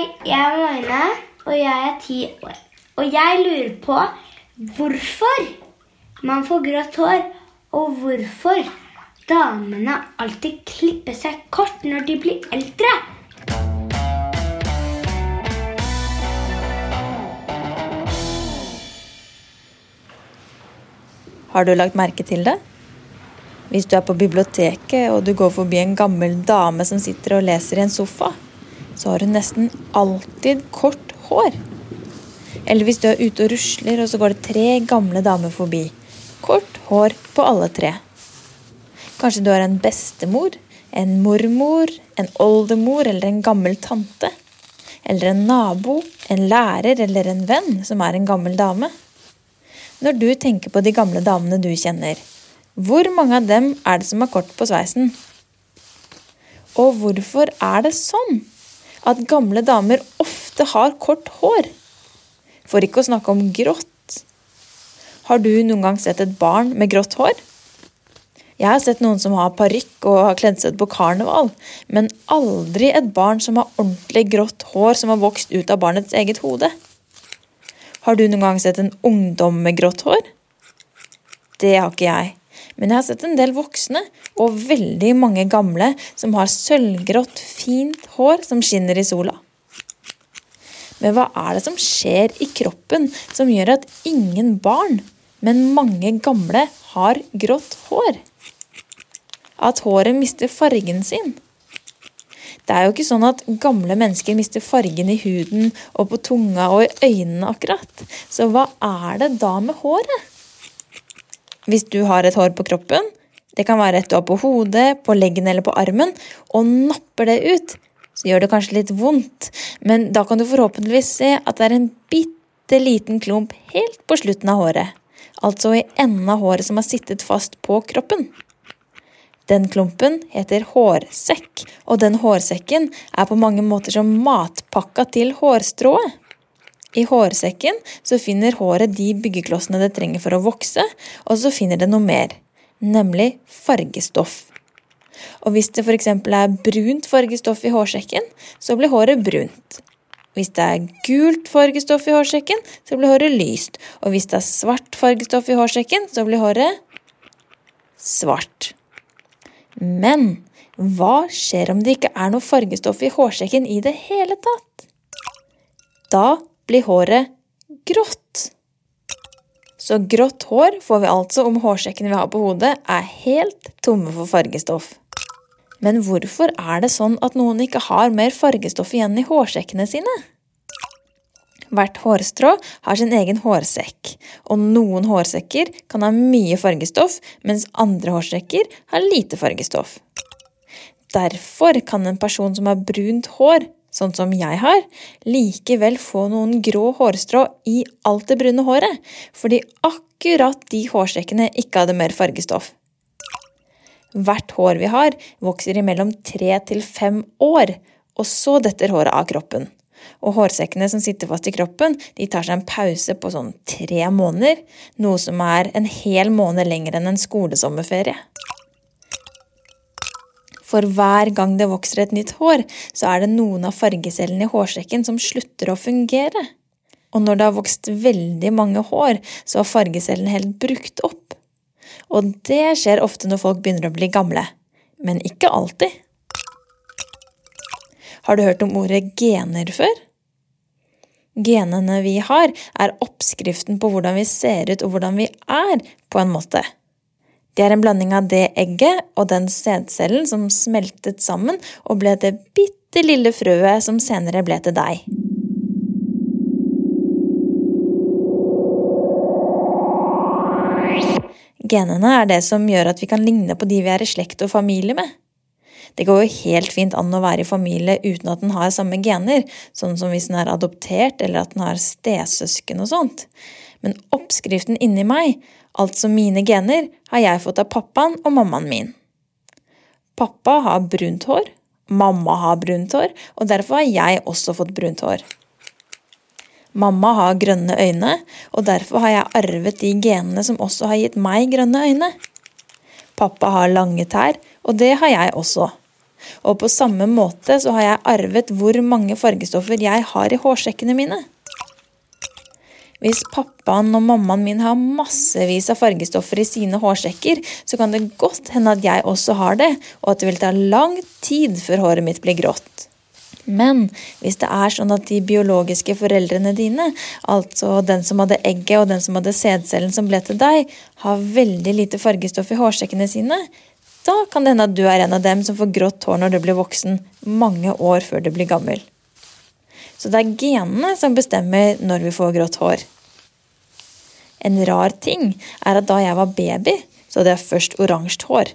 Jeg er Magne, og jeg er ti år. Og jeg lurer på hvorfor man får grått hår, og hvorfor damene alltid klipper seg kort når de blir eldre. Har du lagt merke til det? Hvis du er på biblioteket og du går forbi en gammel dame som sitter og leser i en sofa, så har hun nesten alltid kort hår. Eller hvis du er ute og rusler, og så går det tre gamle damer forbi. Kort hår på alle tre. Kanskje du har en bestemor, en mormor, en oldemor eller en gammel tante. Eller en nabo, en lærer eller en venn som er en gammel dame. Når du tenker på de gamle damene du kjenner, hvor mange av dem er det som har kort på sveisen? Og hvorfor er det sånn at gamle damer ofte har kort hår? For ikke å snakke om grått. Har du noen gang sett et barn med grått hår? Jeg har sett noen som har parykk og har kledd seg ut på karneval, men aldri et barn som har ordentlig grått hår som har vokst ut av barnets eget hode. Har du noen gang sett en ungdom med grått hår? Det har ikke jeg. Men jeg har sett en del voksne, og veldig mange gamle, som har sølvgrått, fint hår som skinner i sola. Men hva er det som skjer i kroppen som gjør at ingen barn, men mange gamle, har grått hår? At håret mister fargen sin? Det er jo ikke sånn at gamle mennesker mister fargen i huden og på tunga og i øynene akkurat. Så hva er det da med håret? Hvis du har et hår på kroppen, det kan være et du har på hodet, på leggen eller på armen, og napper det ut, så gjør det kanskje litt vondt, men da kan du forhåpentligvis se at det er en bitte liten klump helt på slutten av håret, altså i enden av håret som har sittet fast på kroppen. Den klumpen heter hårsekk, og den hårsekken er på mange måter som matpakka til hårstrået. I hårsekken så finner håret de byggeklossene det trenger for å vokse, og så finner det noe mer, nemlig fargestoff. Og hvis det f.eks. er brunt fargestoff i hårsekken, så blir håret brunt. Hvis det er gult fargestoff i hårsekken, så blir håret lyst. Og hvis det er svart fargestoff i hårsekken, så blir håret svart. Men hva skjer om det ikke er noe fargestoff i hårsekken i det hele tatt? Da blir håret grått. Så grått hår får vi altså om hårsekkene vi har på hodet er helt tomme for fargestoff. Men hvorfor er det sånn at noen ikke har mer fargestoff igjen i hårsekkene sine? Hvert hårstrå har sin egen hårsekk, og noen hårsekker kan ha mye fargestoff, mens andre hårsekker har lite fargestoff. Derfor kan en person som har brunt hår, sånn som jeg har, likevel få noen grå hårstrå i alt det brune håret, fordi akkurat de hårstrekkene ikke hadde mer fargestoff. Hvert hår vi har, vokser i mellom tre til fem år, og så detter håret av kroppen. Og hårsekkene som sitter fast i kroppen, de tar seg en pause på sånn tre måneder, noe som er en hel måned lenger enn en skolesommerferie. For hver gang det vokser et nytt hår, så er det noen av fargecellene i hårsekken som slutter å fungere. Og når det har vokst veldig mange hår, så har fargecellene helt brukt opp. Og det skjer ofte når folk begynner å bli gamle. Men ikke alltid. Har du hørt om ordet gener før? Genene vi har, er oppskriften på hvordan vi ser ut og hvordan vi er, på en måte. Det er en blanding av det egget og den sædcellen som smeltet sammen og ble det bitte lille frøet som senere ble til deg. Genene er det som gjør at vi kan ligne på de vi er i slekt og familie med. Det går jo helt fint an å være i familie uten at den har samme gener, sånn som hvis den er adoptert eller at den har stesøsken og sånt. Men oppskriften inni meg altså mine gener, har jeg fått av pappaen og mammaen min. Pappa har brunt hår, mamma har brunt hår, og derfor har jeg også fått brunt hår. Mamma har grønne øyne, og derfor har jeg arvet de genene som også har gitt meg grønne øyne. Pappa har lange tær, og det har jeg også. Og på samme måte så har jeg arvet hvor mange fargestoffer jeg har i hårsekkene mine. Hvis pappaen og mammaen min har massevis av fargestoffer i sine hårsekker, så kan det godt hende at jeg også har det, og at det vil ta lang tid før håret mitt blir grått. Men hvis det er sånn at de biologiske foreldrene dine, altså den som hadde egget og den som hadde sædcellen som ble til deg, har veldig lite fargestoff i hårsekkene sine, da kan det hende at du er en av dem som får grått hår når du blir voksen, mange år før du blir gammel. Så det er genene som bestemmer når vi får grått hår. En rar ting er at da jeg var baby, så hadde jeg først oransje hår.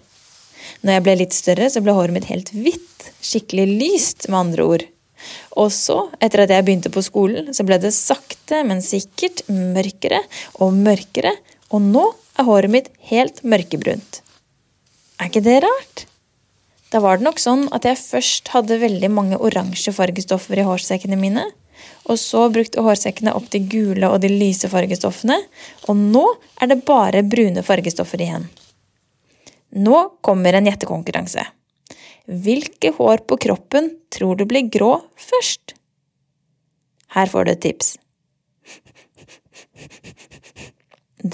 Når jeg ble litt større, så ble håret mitt helt hvitt. Skikkelig lyst, med andre ord. Og så, etter at jeg begynte på skolen, så ble det sakte, men sikkert mørkere og mørkere, og nå er håret mitt helt mørkebrunt. Er ikke det rart? Da var det nok sånn at jeg først hadde veldig mange oransje fargestoffer i hårsekkene mine, og så brukte hårsekkene opp de gule og de lyse fargestoffene, og nå er det bare brune fargestoffer igjen. Nå kommer en gjettekonkurranse. Hvilke hår på kroppen tror du blir grå først? Her får du et tips.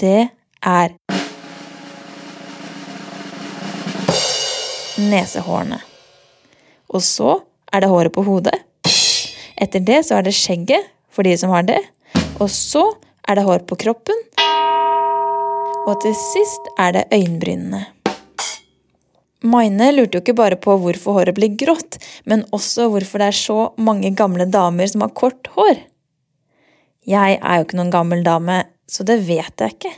Det er nesehårene. Og så er det håret på hodet. Etter det så er det skjegget for de som har det. Og så er det hår på kroppen. Og til sist er det øyenbrynene. Maine lurte jo ikke bare på hvorfor håret blir grått, men også hvorfor det er så mange gamle damer som har kort hår. Jeg er jo ikke noen gammel dame, så det vet jeg ikke.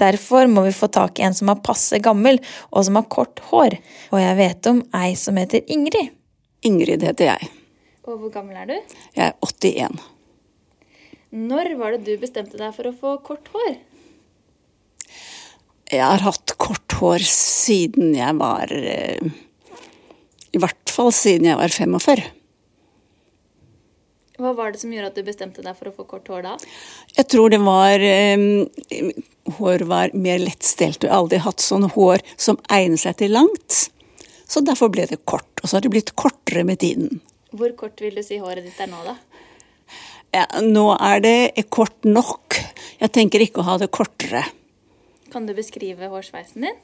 Derfor må vi få tak i en som er passe gammel, og som har kort hår. Og jeg vet om ei som heter Ingrid. Ingrid heter jeg. Og hvor gammel er du? Jeg er 81. Når var det du bestemte deg for å få kort hår? Jeg har hatt kort hår siden jeg var eh, I hvert fall siden jeg var 45. Hva var det som gjorde at du bestemte deg for å få kort hår da? Jeg tror det var eh, Hår var mer lettstelt. Jeg har aldri hatt sånn hår som egner seg til langt. Så derfor ble det kort. Og så har det blitt kortere med tiden. Hvor kort vil du si håret ditt er nå, da? Ja, nå er det kort nok. Jeg tenker ikke å ha det kortere. Kan du beskrive hårsveisen din?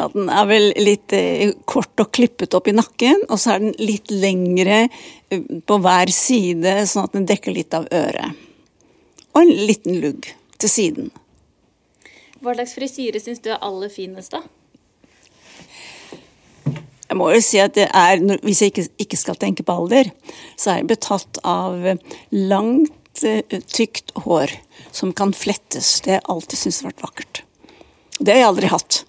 Ja, Den er vel litt eh, kort og klippet opp i nakken, og så er den litt lengre eh, på hver side, sånn at den dekker litt av øret. Og en liten lugg til siden. Hva slags frisyre syns du er aller finest, da? Jeg må jo si at det er, Hvis jeg ikke, ikke skal tenke på alder, så er jeg betatt av langt, eh, tykt hår som kan flettes. Det har jeg alltid syntes har vært vakkert. Det har jeg aldri hatt.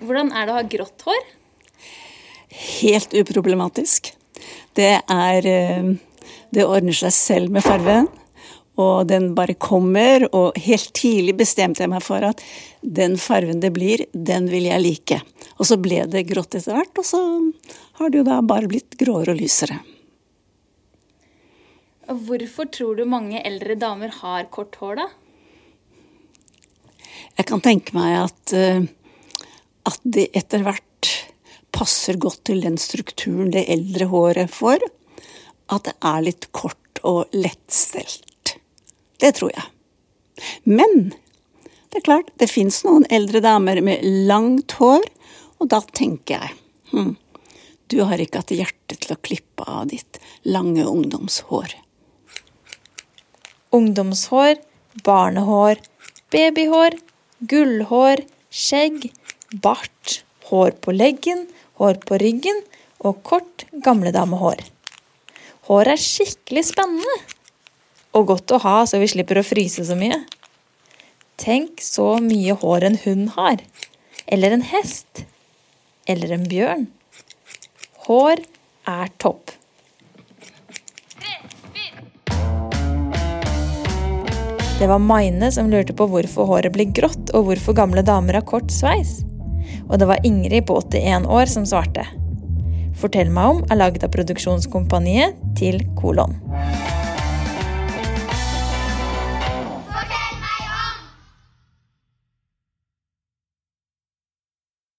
Hvordan er det å ha grått hår? Helt uproblematisk. Det er eh, Det ordner seg selv med fargen. Og den bare kommer, og helt tidlig bestemte jeg meg for at den fargen det blir, den vil jeg like. Og så ble det grått etter hvert, og så har det jo da bare blitt gråere og lysere. Hvorfor tror du mange eldre damer har kort hår, da? Jeg kan tenke meg at, eh, at det etter hvert passer godt til den strukturen det eldre håret får. At det er litt kort og lettstelt. Det tror jeg. Men det er klart, det fins noen eldre damer med langt hår, og da tenker jeg hm, du har ikke hatt hjerte til å klippe av ditt lange ungdomshår. Ungdomshår, barnehår, babyhår, gullhår, skjegg, bart, hår på leggen, hår på ryggen og kort gamledamehår. Hår er skikkelig spennende og godt å ha så vi slipper å fryse så mye. Tenk så mye hår en hund har. Eller en hest. Eller en bjørn. Hår er topp. Det var Maine som lurte på hvorfor håret blir grått, og hvorfor gamle damer har kort sveis. Og det var Ingrid på 81 år som svarte. Fortell meg om er lagd av produksjonskompaniet til Kolon.